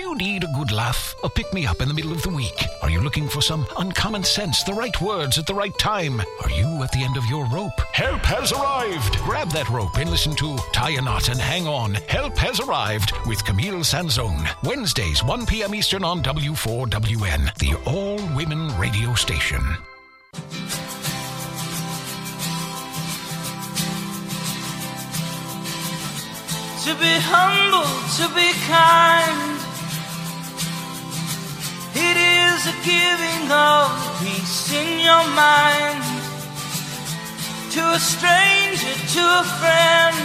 Do you need a good laugh? A pick me up in the middle of the week? Are you looking for some uncommon sense, the right words at the right time? Are you at the end of your rope? Help has arrived! Grab that rope and listen to Tie a Knot and Hang On. Help has arrived with Camille Sanzone. Wednesdays, 1 p.m. Eastern on W4WN, the all women radio station. To be humble, to be kind. Is a giving of peace in your mind to a stranger, to a friend.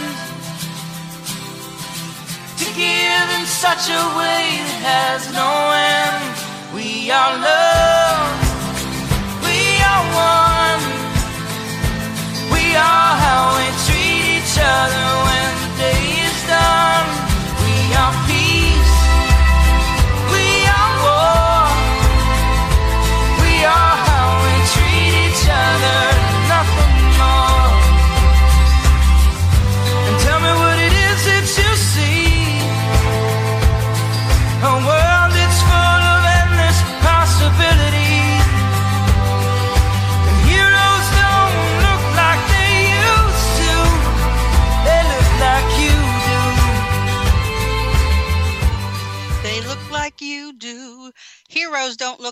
To give in such a way that has no end. We are love, we are one. We are how we treat each other when the day is done. We are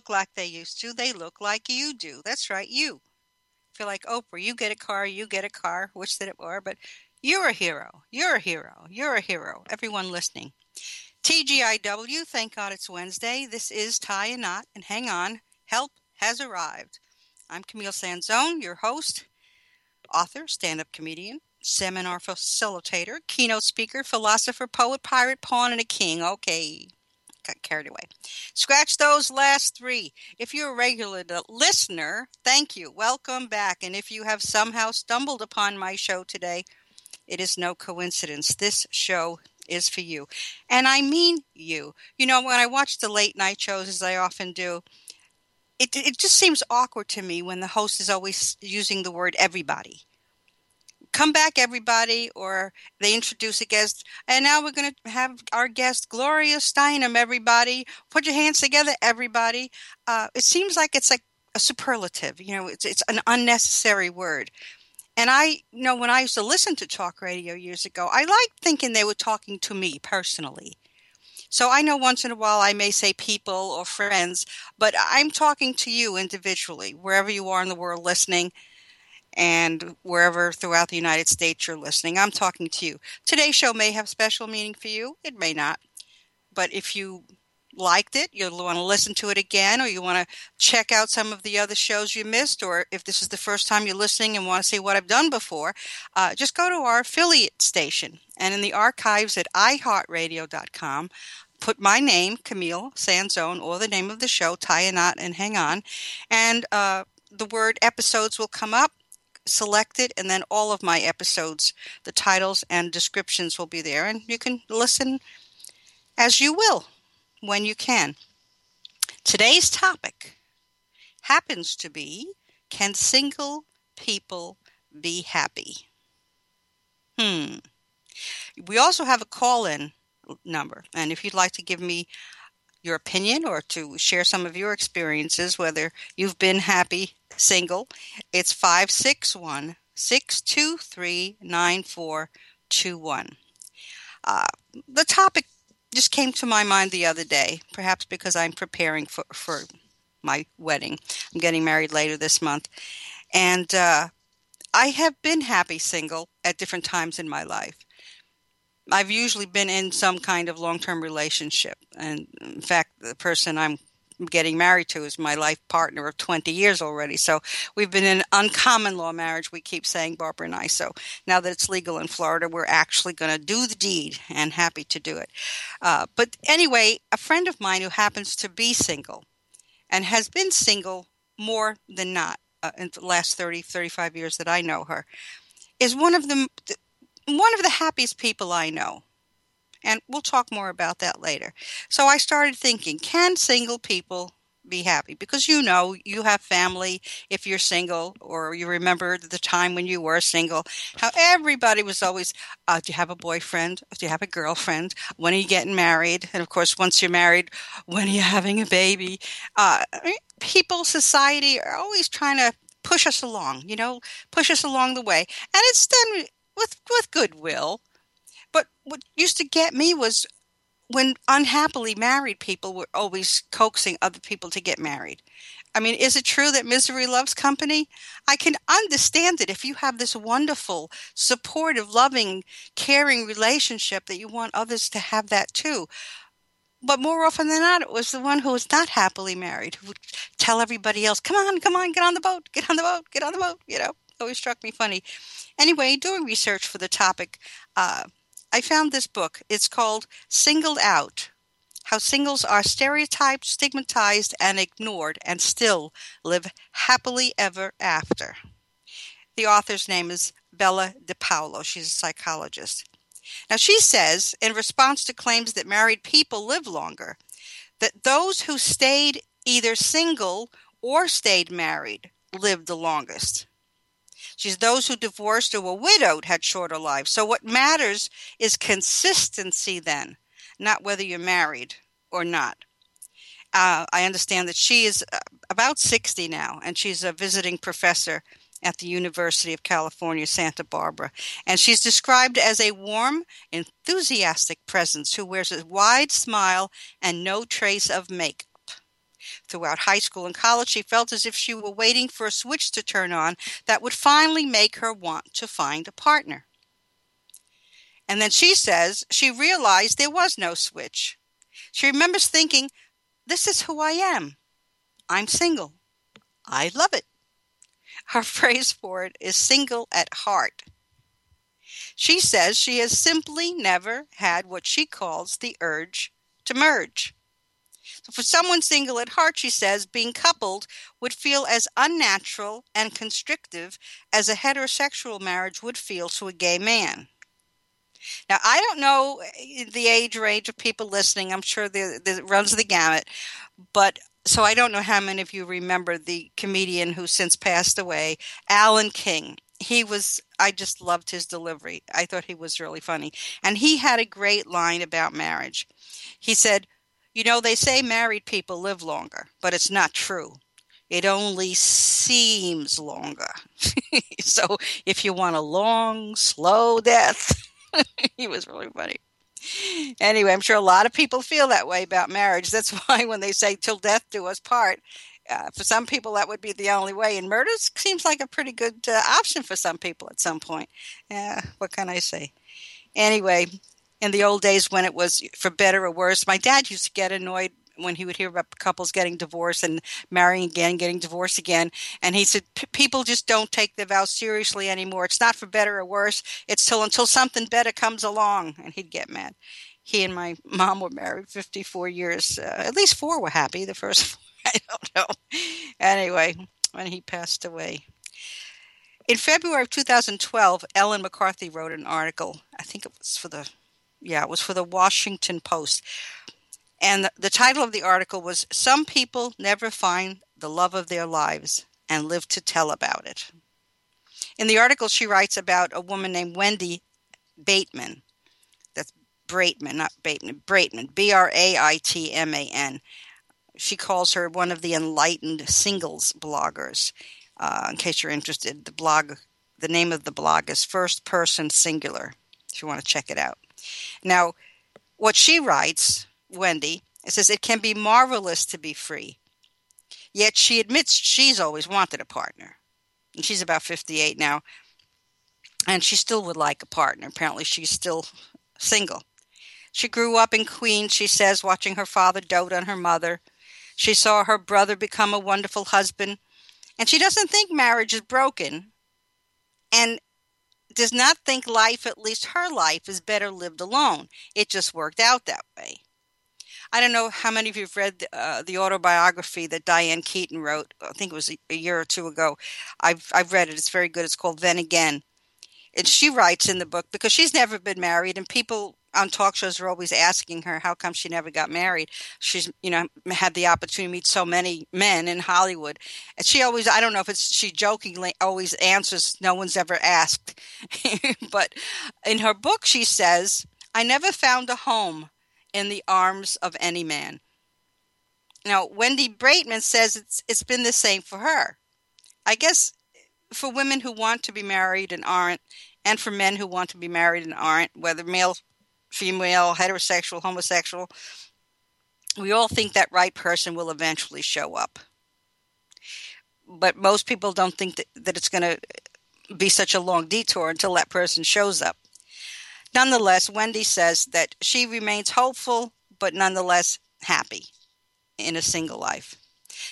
look like they used to. They look like you do. That's right, you. Feel like Oprah, you get a car, you get a car. Wish that it were, but you're a hero. You're a hero. You're a hero. Everyone listening. TGIW, thank God it's Wednesday. This is Tie a Knot, and hang on, help has arrived. I'm Camille Sanzone, your host, author, stand up comedian, seminar facilitator, keynote speaker, philosopher, poet, pirate, pawn, and a king. Okay, got carried away. Scratch those last three. If you're a regular listener, thank you. Welcome back. And if you have somehow stumbled upon my show today, it is no coincidence. This show is for you. And I mean you. You know, when I watch the late night shows, as I often do, it, it just seems awkward to me when the host is always using the word everybody. Come back, everybody, or they introduce a guest. And now we're going to have our guest, Gloria Steinem, everybody. Put your hands together, everybody. Uh, it seems like it's like a superlative. You know, it's, it's an unnecessary word. And I you know when I used to listen to talk radio years ago, I liked thinking they were talking to me personally. So I know once in a while I may say people or friends, but I'm talking to you individually, wherever you are in the world listening and wherever throughout the United States you're listening. I'm talking to you. Today's show may have special meaning for you, it may not. But if you liked it, you'll want to listen to it again, or you want to check out some of the other shows you missed, or if this is the first time you're listening and want to see what I've done before, uh, just go to our affiliate station and in the archives at iHeartRadio.com. Put my name, Camille Sanzone, or the name of the show, Tie a Knot and Hang On, and uh, the word episodes will come up. Select it, and then all of my episodes, the titles and descriptions will be there, and you can listen as you will when you can. Today's topic happens to be Can single people be happy? Hmm. We also have a call in number, and if you'd like to give me your opinion or to share some of your experiences, whether you've been happy single, it's 561 623 9421. Uh, the topic just came to my mind the other day, perhaps because I'm preparing for, for my wedding. I'm getting married later this month. And uh, I have been happy single at different times in my life. I've usually been in some kind of long term relationship. And in fact, the person I'm getting married to is my life partner of 20 years already. So we've been in an uncommon law marriage, we keep saying, Barbara and I. So now that it's legal in Florida, we're actually going to do the deed and happy to do it. Uh, but anyway, a friend of mine who happens to be single and has been single more than not uh, in the last 30, 35 years that I know her, is one of the one of the happiest people I know. And we'll talk more about that later. So I started thinking, can single people be happy? Because you know you have family if you're single or you remember the time when you were single how everybody was always uh, do you have a boyfriend? Do you have a girlfriend? When are you getting married? And of course once you're married when are you having a baby. Uh, people society are always trying to push us along you know push us along the way. And it's done with with goodwill but what used to get me was when unhappily married people were always coaxing other people to get married. I mean, is it true that misery loves company? I can understand it if you have this wonderful, supportive, loving, caring relationship that you want others to have that too. But more often than not, it was the one who was not happily married who would tell everybody else, come on, come on, get on the boat, get on the boat, get on the boat. You know, always struck me funny. Anyway, doing research for the topic, uh, I found this book. It's called Singled Out How Singles Are Stereotyped, Stigmatized, and Ignored, and Still Live Happily Ever After. The author's name is Bella DePaulo. She's a psychologist. Now, she says, in response to claims that married people live longer, that those who stayed either single or stayed married lived the longest. She's those who divorced or were widowed had shorter lives. So what matters is consistency then, not whether you're married or not. Uh, I understand that she is uh, about 60 now, and she's a visiting professor at the University of California, Santa Barbara. And she's described as a warm, enthusiastic presence who wears a wide smile and no trace of makeup. Throughout high school and college, she felt as if she were waiting for a switch to turn on that would finally make her want to find a partner. And then she says she realized there was no switch. She remembers thinking, This is who I am. I'm single. I love it. Her phrase for it is single at heart. She says she has simply never had what she calls the urge to merge. So for someone single at heart, she says, being coupled would feel as unnatural and constrictive as a heterosexual marriage would feel to a gay man. Now, I don't know eh, the age range of people listening. I'm sure it runs the gamut. But so I don't know how many of you remember the comedian who since passed away, Alan King. He was, I just loved his delivery. I thought he was really funny. And he had a great line about marriage. He said, you know, they say married people live longer, but it's not true. It only seems longer. so if you want a long, slow death, he was really funny. Anyway, I'm sure a lot of people feel that way about marriage. That's why when they say till death do us part, uh, for some people that would be the only way. And murder seems like a pretty good uh, option for some people at some point. Yeah, what can I say? Anyway, in the old days when it was for better or worse. My dad used to get annoyed when he would hear about couples getting divorced and marrying again, getting divorced again. And he said, people just don't take the vow seriously anymore. It's not for better or worse. It's till until something better comes along. And he'd get mad. He and my mom were married 54 years. Uh, at least four were happy. The first four, I don't know. Anyway, when he passed away. In February of 2012, Ellen McCarthy wrote an article. I think it was for the yeah, it was for the Washington Post. And the, title of the article was Some People Never Find the Love of Their Lives and Live to Tell About It. In the article, she writes about a woman named Wendy Bateman. That's Braitman, not Bateman, Braitman, B R A I T M A N. She calls her one of the enlightened singles bloggers. Uh, in case you're interested, the blog, the name of the blog is First Person Singular. If you want to check it out. Now, what she writes, Wendy, it says it can be marvelous to be free. Yet she admits she's always wanted a partner. And she's about 58 now. And she still would like a partner. Apparently, she's still single. She grew up in Queens, she says, watching her father dote on her mother. She saw her brother become a wonderful husband. And she doesn't think marriage is broken. And does not think life, at least her life, is better lived alone. It just worked out that way. I don't know how many of you've read uh, the autobiography that Diane Keaton wrote. I think it was a, a year or two ago. I've I've read it. It's very good. It's called Then Again, and she writes in the book because she's never been married, and people on talk shows are always asking her how come she never got married. She's you know had the opportunity to meet so many men in Hollywood, and she always I don't know if it's she jokingly always answers no one's ever asked, but in her book she says I never found a home in the arms of any man. Now Wendy Braitman says it's it's been the same for her. I guess eh, for women who want to be married and aren't, and for men who want to be married and aren't, whether male female, heterosexual, homosexual, we all think that right person will eventually show up. But most people don't think that, that it's going to be such a long detour until that person shows up. Nonetheless, Wendy says that she remains hopeful, but nonetheless happy in a single life.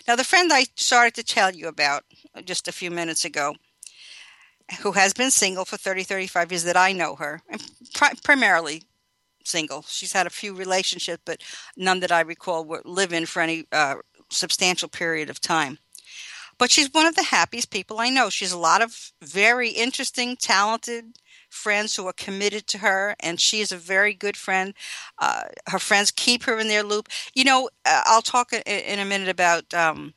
Now, the friend I started to tell you about just a few minutes ago, who has been single for 30, 35 years that I know her, and pri- primarily single. She's had a few relationships, but none that I recall were live in for any uh, substantial period of time. But she's one of the happiest people I know. She's a lot of very interesting, talented friends who are committed to her, and she is a very good friend. Uh, her friends keep her in their loop. You know, uh, I'll talk in, in, a minute about. Um,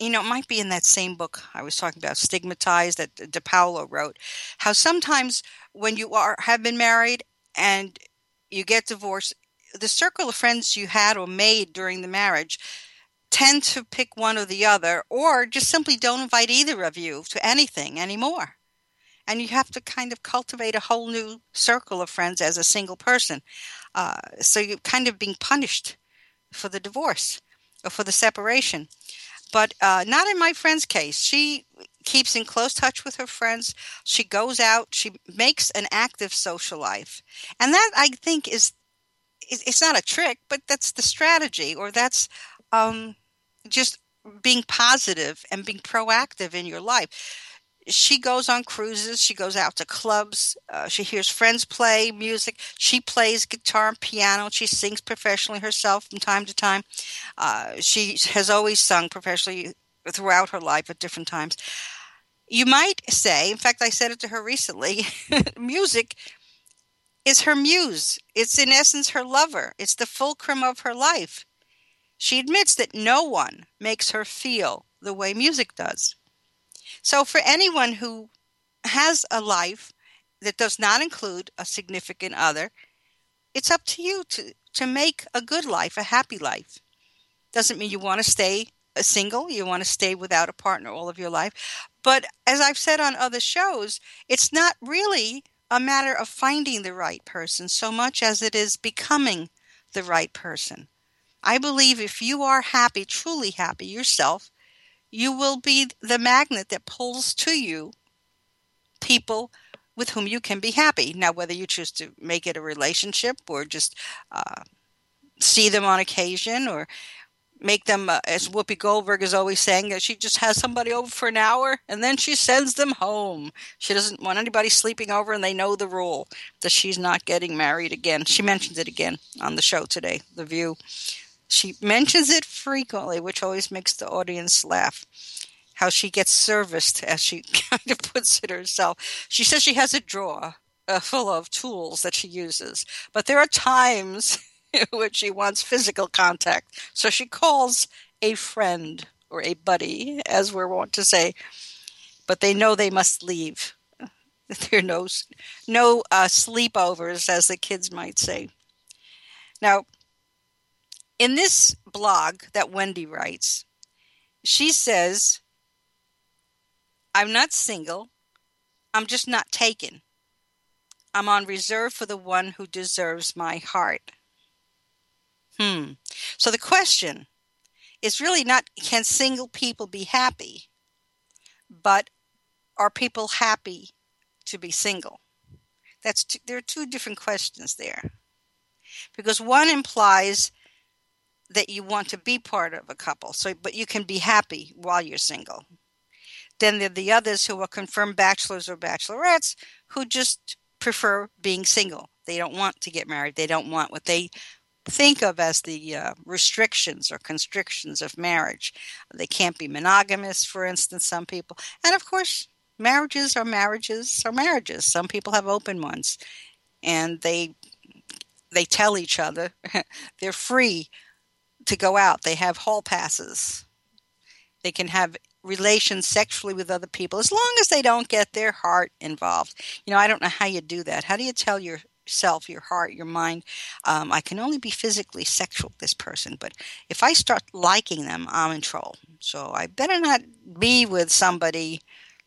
you know, it might be in that same book I was talking about, Stigmatized, that DePaulo wrote. How sometimes when you are have been married and you get divorced, the circle of friends you had or made during the marriage tend to pick one or the other, or just simply don't invite either of you to anything anymore. And you have to kind of cultivate a whole new circle of friends as a single person. Uh, so you're kind of being punished for the divorce or for the separation. But uh, not in my friend's case. She keeps in close touch with her friends. She goes out. She makes an active social life, and that I think is it's not a trick, but that's the strategy, or that's um, just being positive and being proactive in your life. She goes on cruises. She goes out to clubs. Uh, she hears friends play music. She plays guitar and piano. She sings professionally herself from time to time. Uh, she has always sung professionally throughout her life at different times. You might say, in fact, I said it to her recently music is her muse. It's in essence her lover. It's the fulcrum of her life. She admits that no one makes her feel the way music does. So, for anyone who has a life that does not include a significant other, it's up to you to, to make a good life, a happy life. Doesn't mean you want to stay a single, you want to stay without a partner all of your life. But as I've said on other shows, it's not really a matter of finding the right person so much as it is becoming the right person. I believe if you are happy, truly happy yourself, you will be the magnet that pulls to you people with whom you can be happy. Now, whether you choose to make it a relationship or just uh, see them on occasion or make them, uh, as Whoopi Goldberg is always saying, that she just has somebody over for an hour and then she sends them home. She doesn't want anybody sleeping over, and they know the rule that she's not getting married again. She mentions it again on the show today, The View. She mentions it frequently, which always makes the audience laugh. How she gets serviced, as she kind of puts it herself. She says she has a drawer uh, full of tools that she uses, but there are times when she wants physical contact. So she calls a friend or a buddy, as we're wont to say, but they know they must leave. There are no, no uh, sleepovers, as the kids might say. Now, in this blog that Wendy writes, she says, I'm not single. I'm just not taken. I'm on reserve for the one who deserves my heart. Hmm. So the question is really not can single people be happy, but are people happy to be single? That's there are two different questions there. Because one implies that you want to be part of a couple, so but you can be happy while you're single. Then there are the others who are confirmed bachelors or bachelorettes who just prefer being single. They don't want to get married. They don't want what they think of as the uh, restrictions or constrictions of marriage. They can't be monogamous, for instance, some people. And of course, marriages are marriages are marriages. Some people have open ones and they they tell each other they're free to go out. They have hall passes. They can have relations sexually with other people as long as they don't get their heart involved. You know, I don't know how you do that. How do you tell yourself, your heart, your mind, um, I can only be physically sexual with this person, but if I start liking them, I'm in trouble. So I better not be with somebody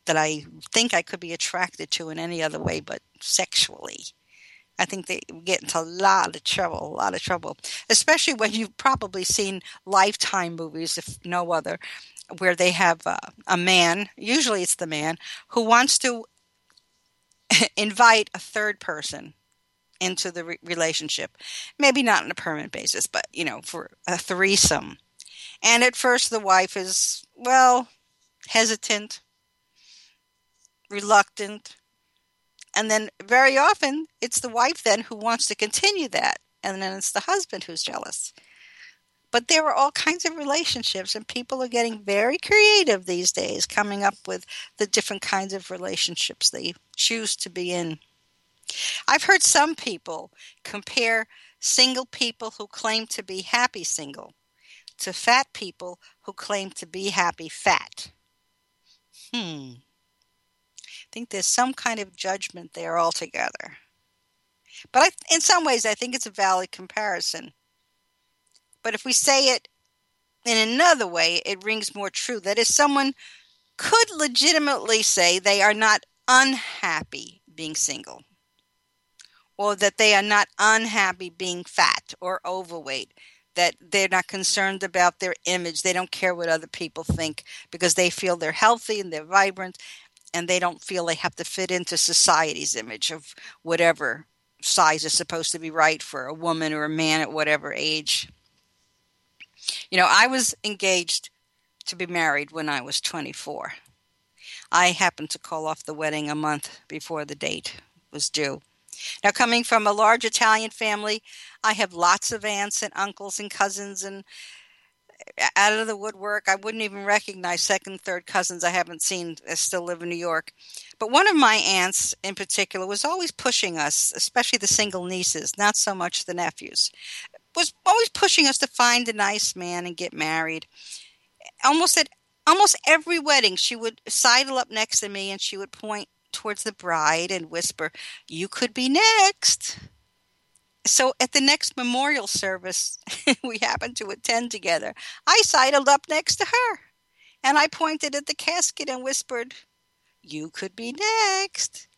that I think I could be attracted to in any other way but sexually. I think they get into a lot of trouble, a lot of trouble, especially when you've probably seen Lifetime movies, if no other, where they have uh, a man, usually it's the man, who wants to invite a third person into the re- relationship. Maybe not on a permanent basis, but, you know, for a threesome. And at first the wife is, well, hesitant, reluctant. And then very often it's the wife then who wants to continue that. And then it's the husband who's jealous. But there are all kinds of relationships, and people are getting very creative these days, coming up with the different kinds of relationships they choose to be in. I've heard some people compare single people who claim to be happy single to fat people who claim to be happy fat. Hmm. Think there's some kind of judgment there altogether. But I, in some ways, I think it's a valid comparison. But if we say it in another way, it rings more true. That is, someone could legitimately say they are not unhappy being single, or that they are not unhappy being fat or overweight, that they're not concerned about their image, they don't care what other people think because they feel they're healthy and they're vibrant and they don't feel they have to fit into society's image of whatever size is supposed to be right for a woman or a man at whatever age. You know, I was engaged to be married when I was 24. I happened to call off the wedding a month before the date was due. Now, coming from a large Italian family, I have lots of aunts and uncles and cousins and out of the woodwork. I wouldn't even recognize second, third cousins I haven't seen that still live in New York. But one of my aunts in particular was always pushing us, especially the single nieces, not so much the nephews, was always pushing us to find a nice man and get married. Almost at almost every wedding, she would sidle up next to me and she would point towards the bride and whisper, You could be next so at the next memorial service we happened to attend together, I sidled up next to her and I pointed at the casket and whispered, You could be next.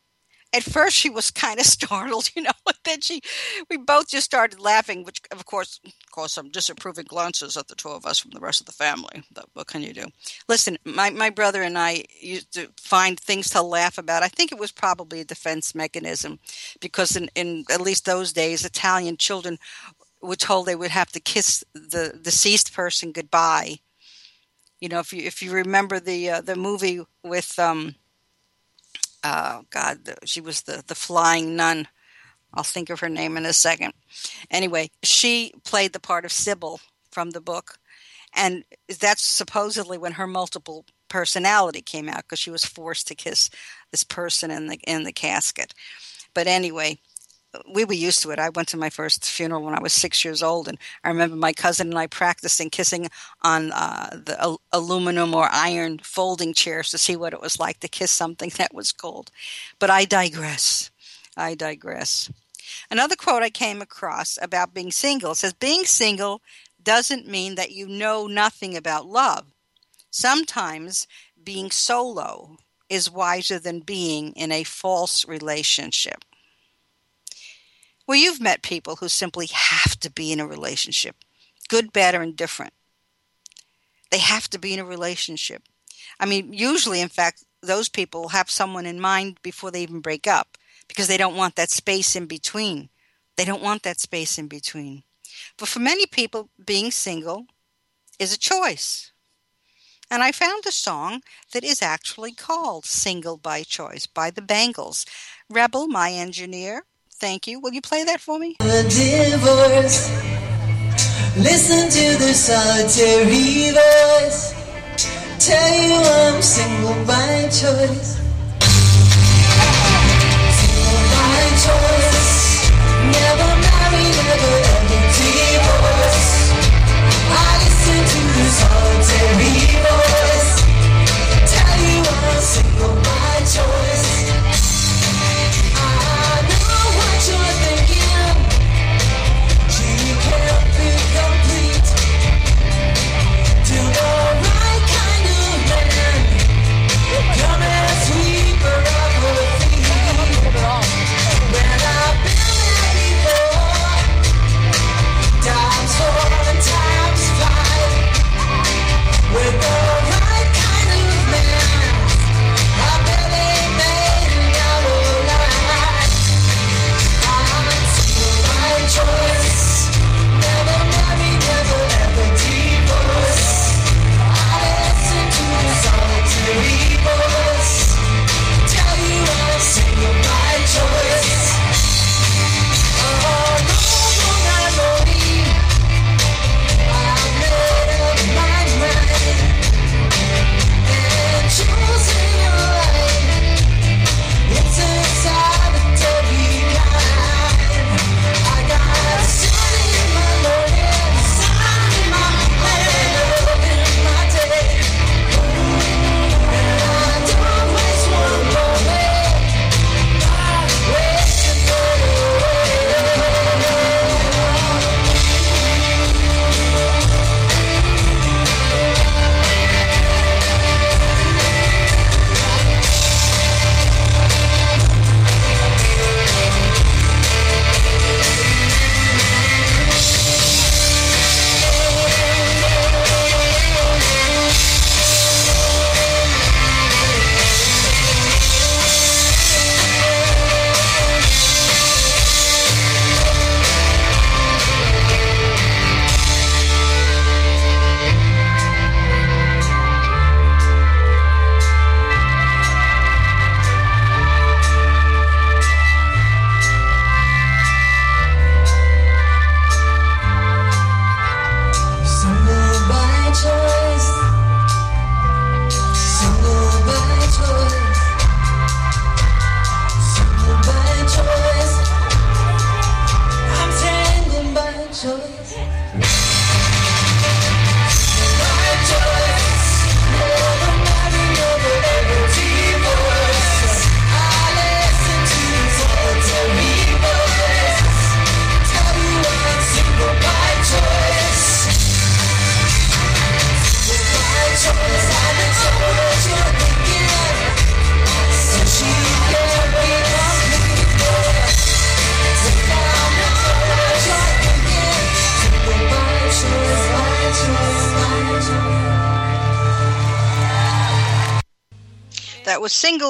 At first, she was kind of startled, you know, but then she, we both just started laughing, which of course caused some disapproving glances at the two of us from the rest of the family. But what can you do? Listen, my, my brother and I used to find things to laugh about. I think it was probably a defense mechanism because in, in at least those days, Italian children were told they would have to kiss the deceased person goodbye. You know, if you if you remember the uh, the movie with um, oh God, she was the the flying nun. I'll think of her name in a second. Anyway, she played the part of Sybil from the book, and that's supposedly when her multiple personality came out because she was forced to kiss this person in the in the casket. But anyway, we were used to it. I went to my first funeral when I was six years old, and I remember my cousin and I practicing kissing on uh, the al- aluminum or iron folding chairs to see what it was like to kiss something that was cold. But I digress. I digress. Another quote I came across about being single says, Being single doesn't mean that you know nothing about love. Sometimes being solo is wiser than being in a false relationship. Well, you've met people who simply have to be in a relationship, good, bad, or indifferent. They have to be in a relationship. I mean, usually, in fact, those people have someone in mind before they even break up because they don't want that space in between. They don't want that space in between. But for many people, being single is a choice. And I found a song that is actually called Single by Choice by the Bangles. Rebel, my engineer, Thank you. Will you play that for me? The divorce Listen to the solitary voice. Tell you I'm single by choice. Solitary voice. Tell you I'm single by choice.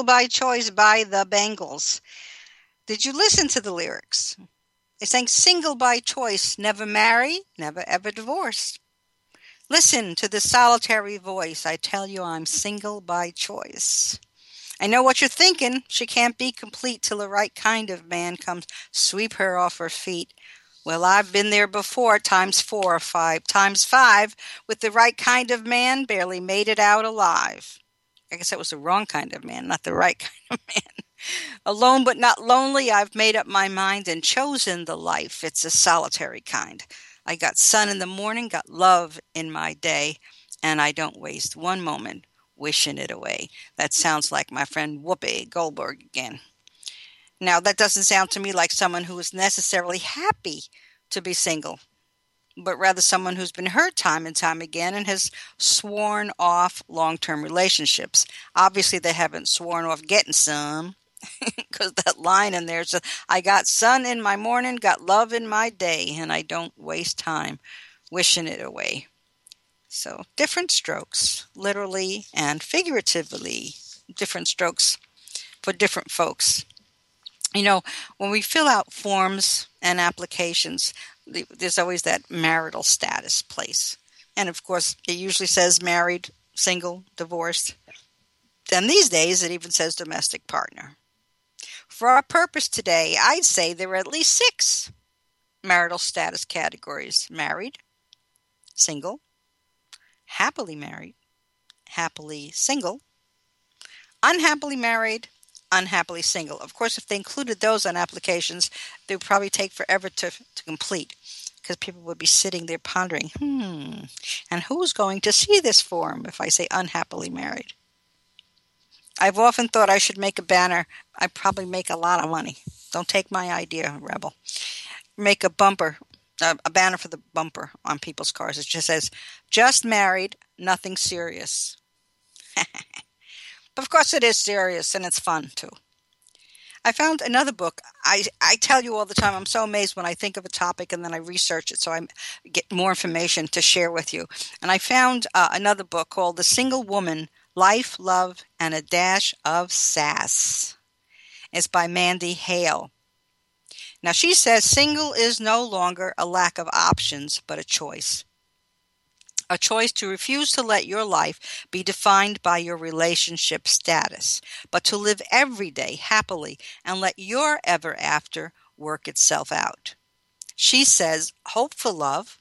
By Choice by the Bangles. Did you listen to the lyrics? They sang single by choice, never marry, never ever divorce. Listen to the solitary voice. I tell you, I'm single by choice. I know what you're thinking. She can't be complete till the right kind of man comes sweep her off her feet. Well, I've been there before, times four or five, times five, with the right kind of man, barely made it out alive. I guess that was the wrong kind of man, not the right kind of man. Alone but not lonely, I've made up my mind and chosen the life. It's a solitary kind. I got sun in the morning, got love in my day, and I don't waste one moment wishing it away. That sounds like my friend Whoopi Goldberg again. Now, that doesn't sound to me like someone who is necessarily happy to be single, but rather someone who's been hurt time and time again and has sworn off long term relationships. Obviously, they haven't sworn off getting some because that line in there says, I got sun in my morning, got love in my day, and I don't waste time wishing it away. So, different strokes, literally and figuratively, different strokes for different folks. You know, when we fill out forms and applications, there's always that marital status place. And of course, it usually says married, single, divorced. Then these days, it even says domestic partner. For our purpose today, I'd say there are at least six marital status categories married, single, happily married, happily single, unhappily married, unhappily single. Of course, if they included those on applications, they would probably take forever to, to complete because people would be sitting there pondering, hmm, and who's going to see this form if I say unhappily married? I've often thought I should make a banner. I probably make a lot of money. Don't take my idea, Rebel. Make a bumper, a, a banner for the bumper on people's cars. It just says, just married, nothing serious. but of course, it is serious and it's fun too. I found another book. I, I tell you all the time, I'm so amazed when I think of a topic and then I research it so I get more information to share with you. And I found uh, another book called The Single Woman Life, Love, and a Dash of Sass. It's by Mandy Hale. Now, she says single is no longer a lack of options, but a choice. A choice to refuse to let your life be defined by your relationship status, but to live every day happily and let your ever after work itself out. She says, hope for love,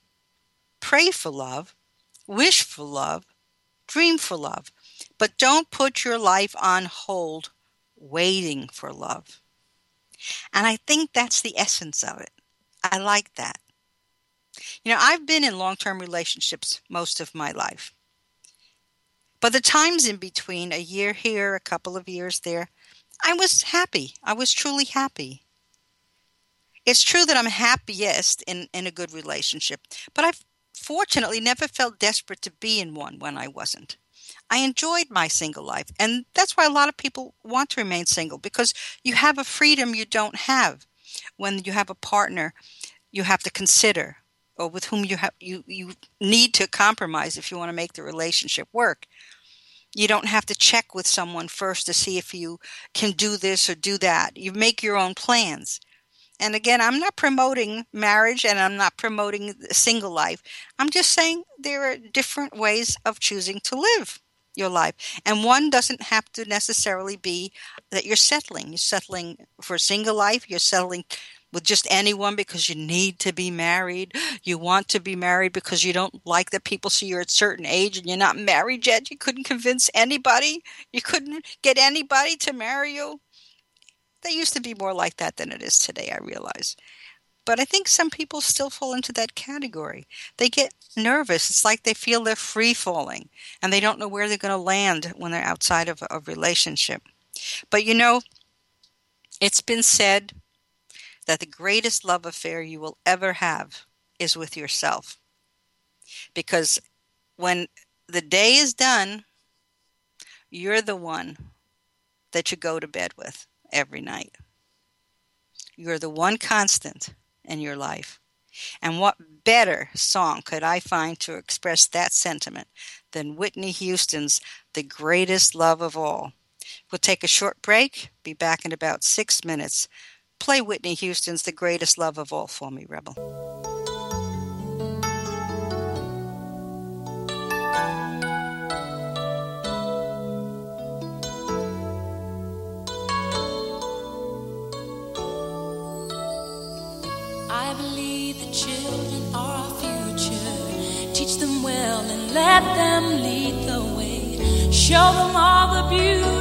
pray for love, wish for love, dream for love, but don't put your life on hold waiting for love. And I think that's the essence of it. I like that. You know, I've been in long term relationships most of my life. But the times in between, a year here, a couple of years there, I was happy. I was truly happy. It's true that I'm happiest in, in a good relationship, but I've fortunately never felt desperate to be in one when I wasn't. I enjoyed my single life, and that's why a lot of people want to remain single because you have a freedom you don't have when you have a partner you have to consider or with whom you have you, you need to compromise if you want to make the relationship work. You don't have to check with someone first to see if you can do this or do that. You make your own plans. And again, I'm not promoting marriage and I'm not promoting single life. I'm just saying there are different ways of choosing to live your life. And one doesn't have to necessarily be that you're settling. You're settling for a single life, you're settling with just anyone because you need to be married. You want to be married because you don't like that people see you're at a certain age and you're not married yet. You couldn't convince anybody. You couldn't get anybody to marry you. They used to be more like that than it is today, I realize. But I think some people still fall into that category. They get nervous. It's like they feel they're free falling and they don't know where they're going to land when they're outside of a relationship. But you know, it's been said that the greatest love affair you will ever have is with yourself. Because when the day is done, you're the one that you go to bed with every night. You're the one constant in your life. And what better song could I find to express that sentiment than Whitney Houston's The Greatest Love of All? We'll take a short break, be back in about six minutes. Play Whitney Houston's The Greatest Love of All for me, Rebel. I believe the children are our future. Teach them well and let them lead the way. Show them all the beauty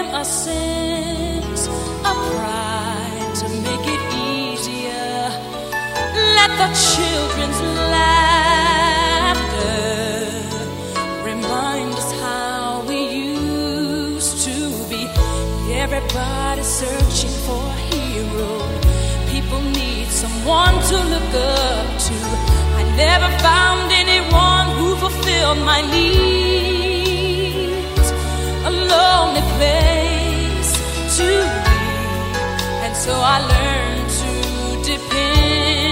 Them a sense of pride to make it easier. Let the children's laughter remind us how we used to be. Everybody searching for a hero. People need someone to look up to. I never found anyone who fulfilled my needs. A place to be. And so I learned to depend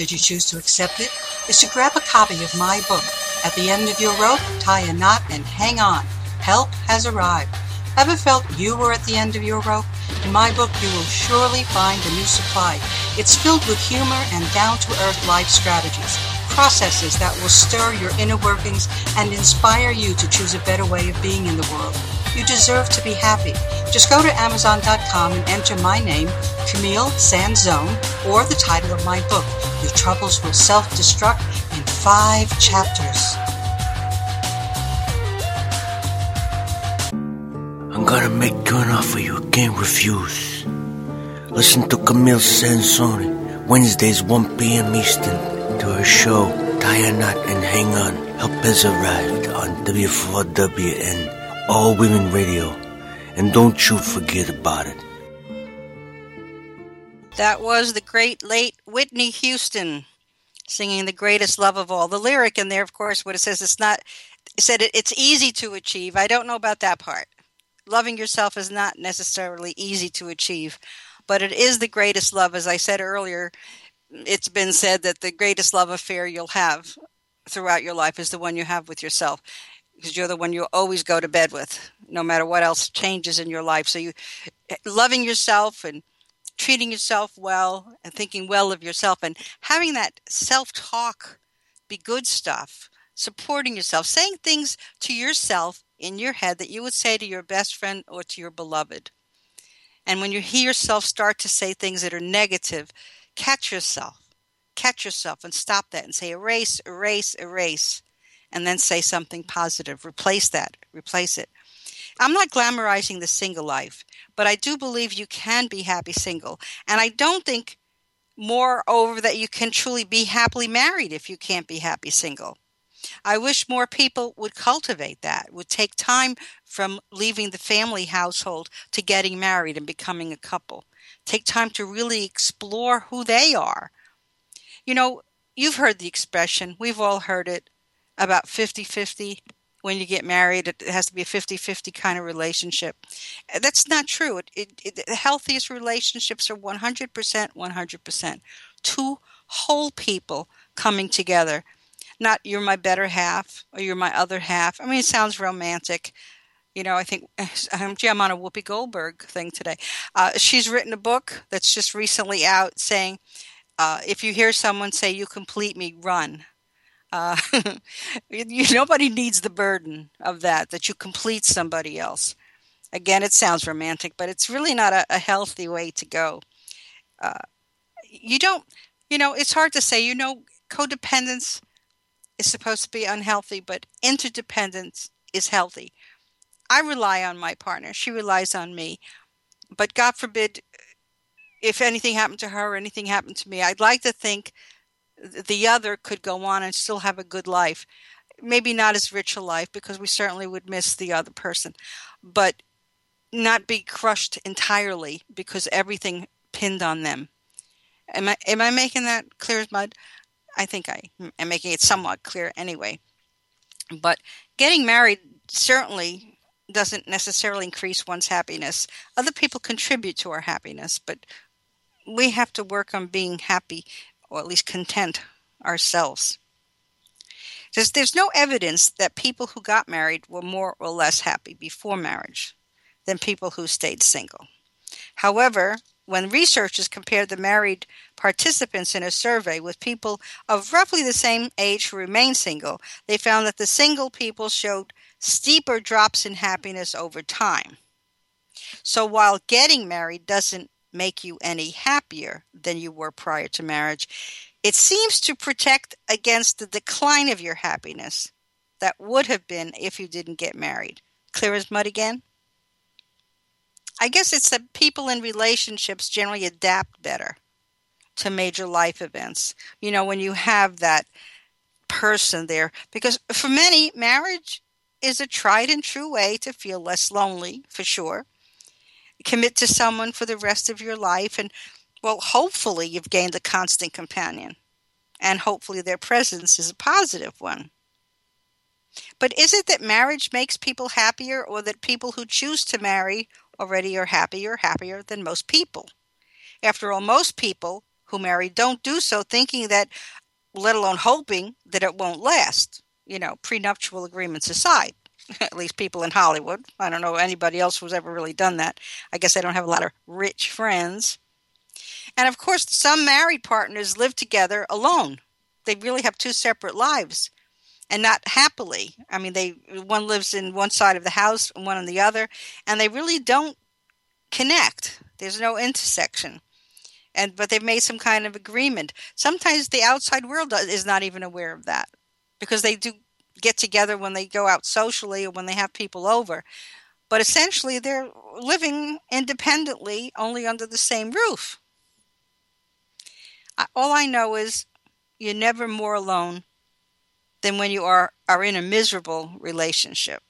should you choose to accept it, is to grab a copy of my book. At the end of your rope, tie a knot and hang on. Help has arrived. Ever felt you were at the end of your rope? In my book, you will surely find a new supply. It's filled with humor and down to earth life strategies, processes that will stir your inner workings and inspire you to choose a better way of being in the world. You deserve to be happy. Just go to Amazon.com and enter my name, Camille Sanzone, or the title of my book. Your troubles will self destruct in five chapters. I'm gonna make you an offer you can't refuse. Listen to Camille Sanzone, Wednesdays 1 p.m. Eastern, to her show, Tie a Knot and Hang On. Help has arrived on W4WN, All Women Radio. And don't you forget about it. That was the great late Whitney Houston singing the greatest love of all. The lyric in there, of course, what it says, it's not, it said it, it's easy to achieve. I don't know about that part. Loving yourself is not necessarily easy to achieve, but it is the greatest love. As I said earlier, it's been said that the greatest love affair you'll have throughout your life is the one you have with yourself because you're the one you always go to bed with no matter what else changes in your life. So you loving yourself and treating yourself well and thinking well of yourself and having that self-talk be good stuff supporting yourself saying things to yourself in your head that you would say to your best friend or to your beloved. And when you hear yourself start to say things that are negative catch yourself catch yourself and stop that and say erase erase erase and then say something positive. Replace that replace it i'm not glamorizing the single life but i do believe you can be happy single and i don't think moreover that you can truly be happily married if you can't be happy single I wish more people would cultivate that, would take time from leaving the family household to getting married and becoming a couple. Take time to really explore who they are. You know, you've heard the expression, we've all heard it about 50 50. When you get married, it has to be a 50 50 kind of relationship. That's not true. It, it, it, the healthiest relationships are 100% 100%. Two whole people coming together not you're my better half or you're my other half. I mean, it sounds romantic, You know, I think um, gee, I'm on a Whoopi Goldberg thing today. Uh, she's written a book that's just recently out saying, uh, if you hear someone say, "You complete me," run. Uh, you, nobody needs the burden of that. That you complete somebody else. Again, it sounds romantic, but it's really not a, a healthy way to go. Uh, you don't, you know, it's hard to say. You know, codependence is supposed to be unhealthy, but interdependence is healthy. I rely on my partner, she relies on me. But God forbid if anything happened to her or anything happened to me, I'd like to think the other could go on and still have a good life. Maybe not as rich a life because we certainly would miss the other person, but not be crushed entirely because everything pinned on them. Am I am I making that clear as mud? I think I am making it somewhat clear anyway. But getting married certainly doesn't necessarily increase one's happiness. Other people contribute to our happiness, but we have to work on being happy or at least content ourselves. There's, there's no evidence that people who got married were more or less happy before marriage than people who stayed single. However, when researchers compared the married participants in a survey with people of roughly the same age who remained single, they found that the single people showed steeper drops in happiness over time. So while getting married doesn't make you any happier than you were prior to marriage, it seems to protect against the decline of your happiness that would have been if you didn't get married. Clear as mud again? I guess it's that people in relationships generally adapt better to major life events. You know, when you have that person there, because for many, marriage is a tried and true way to feel less lonely, for sure. Commit to someone for the rest of your life, and well, hopefully, you've gained a constant companion, and hopefully, their presence is a positive one. But is it that marriage makes people happier, or that people who choose to marry already are happier, happier than most people. After all, most people who marry don't do so thinking that, let alone hoping that it won't last. You know, prenuptial agreements aside. At least people in Hollywood. I don't know anybody else who's ever really done that. I guess I don't have a lot of rich friends. And of course, some married partners live together alone. They really have two separate lives and not happily. I mean, they one lives in one side of the house, and one on the other, and they really don't connect. There's no intersection, and but they've made some kind of agreement. Sometimes the outside world is not even aware of that because they do get together when they go out socially or when they have people over. But essentially, they're living independently, only under the same roof. All I know is you're never more alone than when you are, are in a miserable relationship.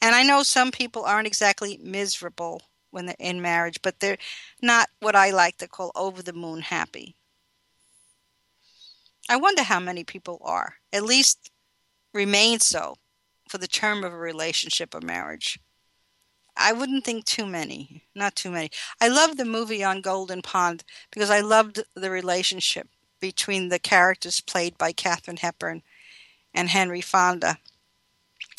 And I know some people aren't exactly miserable when they're in marriage, but they're not what I like to call over the moon happy. I wonder how many people are, at least remain so for the term of a relationship or marriage. I wouldn't think too many, not too many. I love the movie on Golden Pond because I loved the relationship between the characters played by Katharine Hepburn and Henry Fonda.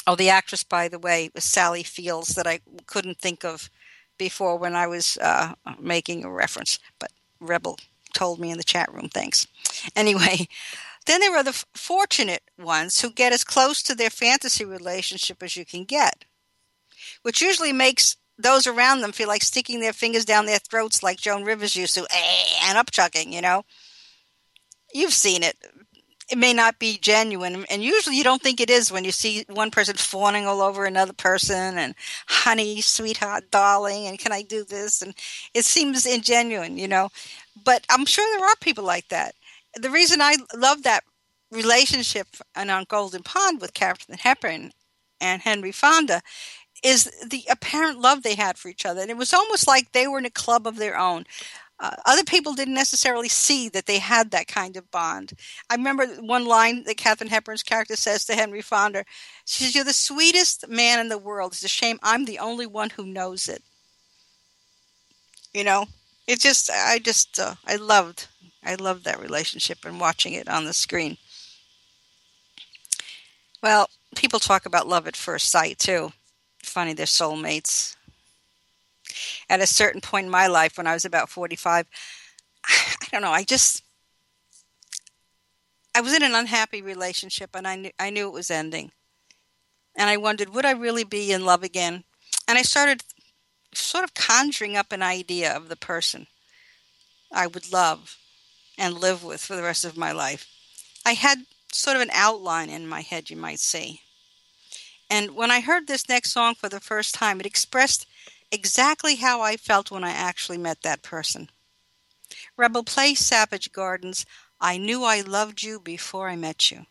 Oh, the actress, by the way, was Sally Fields, that I couldn't think of before when I was uh, making a reference, but Rebel told me in the chat room. Thanks. Anyway, then there are the fortunate ones who get as close to their fantasy relationship as you can get, which usually makes those around them feel like sticking their fingers down their throats like Joan Rivers used to, eh, and upchucking, you know you've seen it. It may not be genuine, and usually you don't think it is when you see one person fawning all over another person and honey, sweetheart, darling, and can I do this? And it seems ingenuine, you know. But I'm sure there are people like that. The reason I love that relationship and on Golden Pond with Katharine Hepburn and Henry Fonda is the apparent love they had for each other. And it was almost like they were in a club of their own uh, other people didn't necessarily see that they had that kind of bond. I remember one line that Katharine Hepburn's character says to Henry Fonda. She says, You're the sweetest man in the world. It's a shame I'm the only one who knows it. You know, it just, I just, uh, I loved, I loved that relationship and watching it on the screen. Well, people talk about love at first sight too. Funny, they're soulmates. At a certain point in my life, when I was about 45, I don't know, I just. I was in an unhappy relationship and I knew, I knew it was ending. And I wondered, would I really be in love again? And I started sort of conjuring up an idea of the person I would love and live with for the rest of my life. I had sort of an outline in my head, you might say. And when I heard this next song for the first time, it expressed exactly how I felt when I actually met that person. Rebel Play Savage Gardens, I knew I loved you before I met you.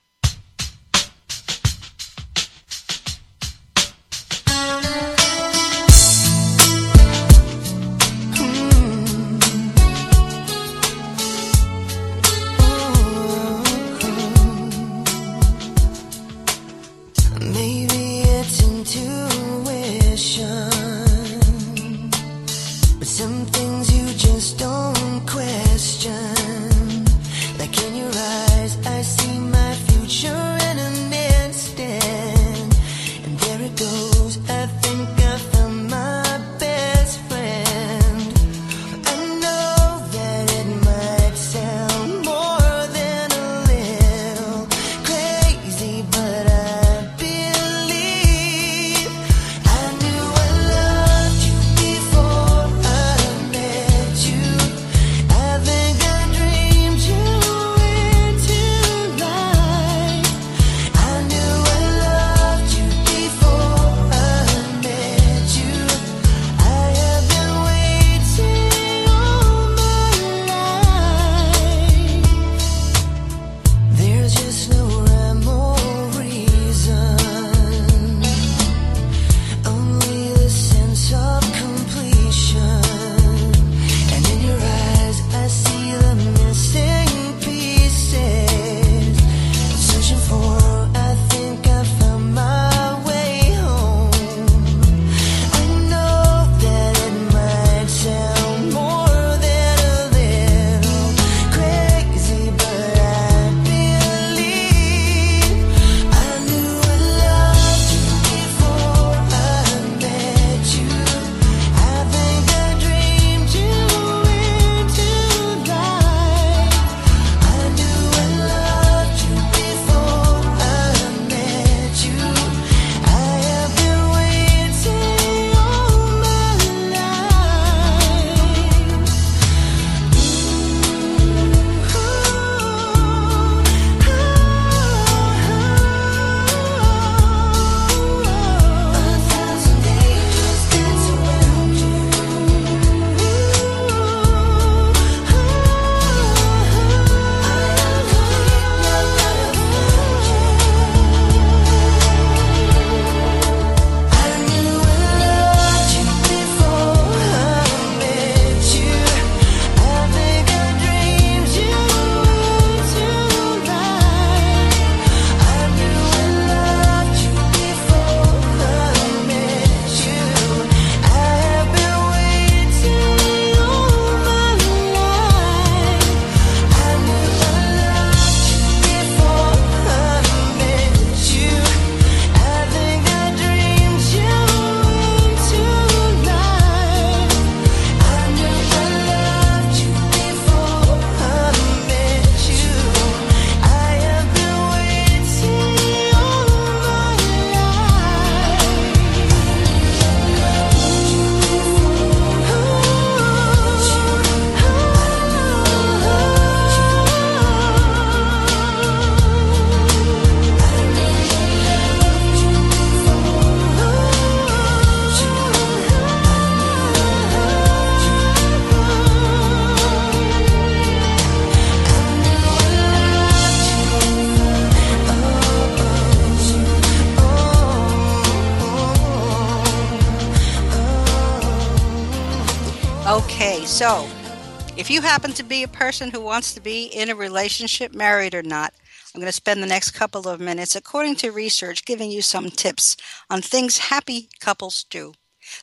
If you happen to be a person who wants to be in a relationship, married or not, I'm going to spend the next couple of minutes, according to research, giving you some tips on things happy couples do.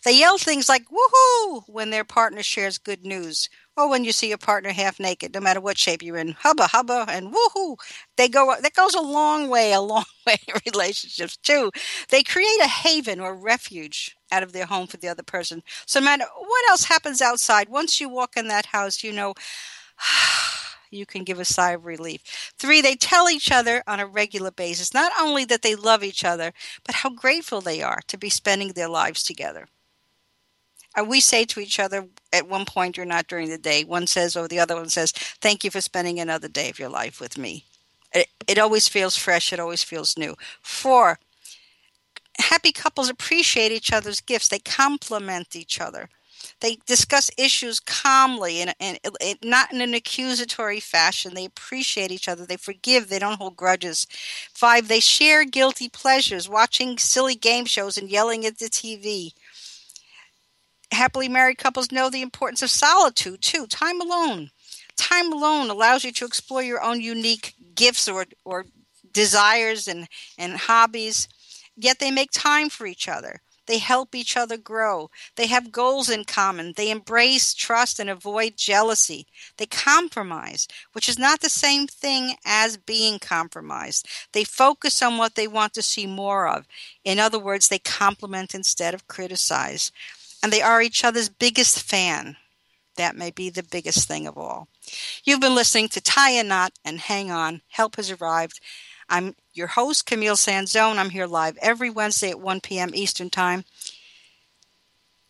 They yell things like woohoo when their partner shares good news or when you see your partner half naked, no matter what shape you're in. Hubba hubba and woohoo. They go that goes a long way, a long way in relationships too. They create a haven or refuge out of their home for the other person. So no matter what else happens outside, once you walk in that house, you know you can give a sigh of relief. Three, they tell each other on a regular basis not only that they love each other, but how grateful they are to be spending their lives together. And we say to each other at one point or not during the day, one says, or the other one says, Thank you for spending another day of your life with me. It, it always feels fresh, it always feels new. Four, happy couples appreciate each other's gifts, they complement each other. They discuss issues calmly and, and, and not in an accusatory fashion. They appreciate each other. They forgive. They don't hold grudges. Five, they share guilty pleasures, watching silly game shows and yelling at the TV. Happily married couples know the importance of solitude too, time alone. Time alone allows you to explore your own unique gifts or, or desires and, and hobbies, yet they make time for each other. They help each other grow. They have goals in common. They embrace trust and avoid jealousy. They compromise, which is not the same thing as being compromised. They focus on what they want to see more of. In other words, they compliment instead of criticize. And they are each other's biggest fan. That may be the biggest thing of all. You've been listening to Tie a Knot and Hang On. Help has arrived. I'm your host, Camille Sanzone. I'm here live every Wednesday at 1 p.m. Eastern Time.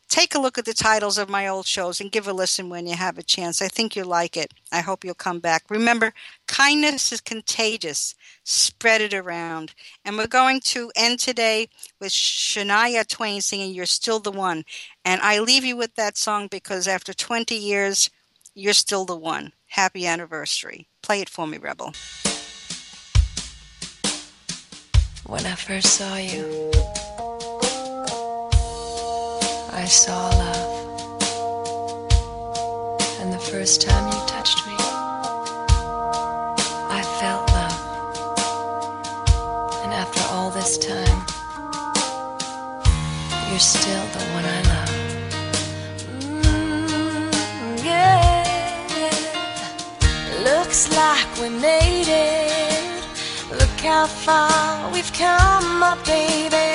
Take a look at the titles of my old shows and give a listen when you have a chance. I think you'll like it. I hope you'll come back. Remember, kindness is contagious. Spread it around. And we're going to end today with Shania Twain singing You're Still the One. And I leave you with that song because after 20 years, you're still the one. Happy anniversary. Play it for me, Rebel. When I first saw you, I saw love. And the first time you touched me, I felt love. And after all this time, you're still the one I love. Mm, yeah. Looks like we made it. Look how far we've come, my baby.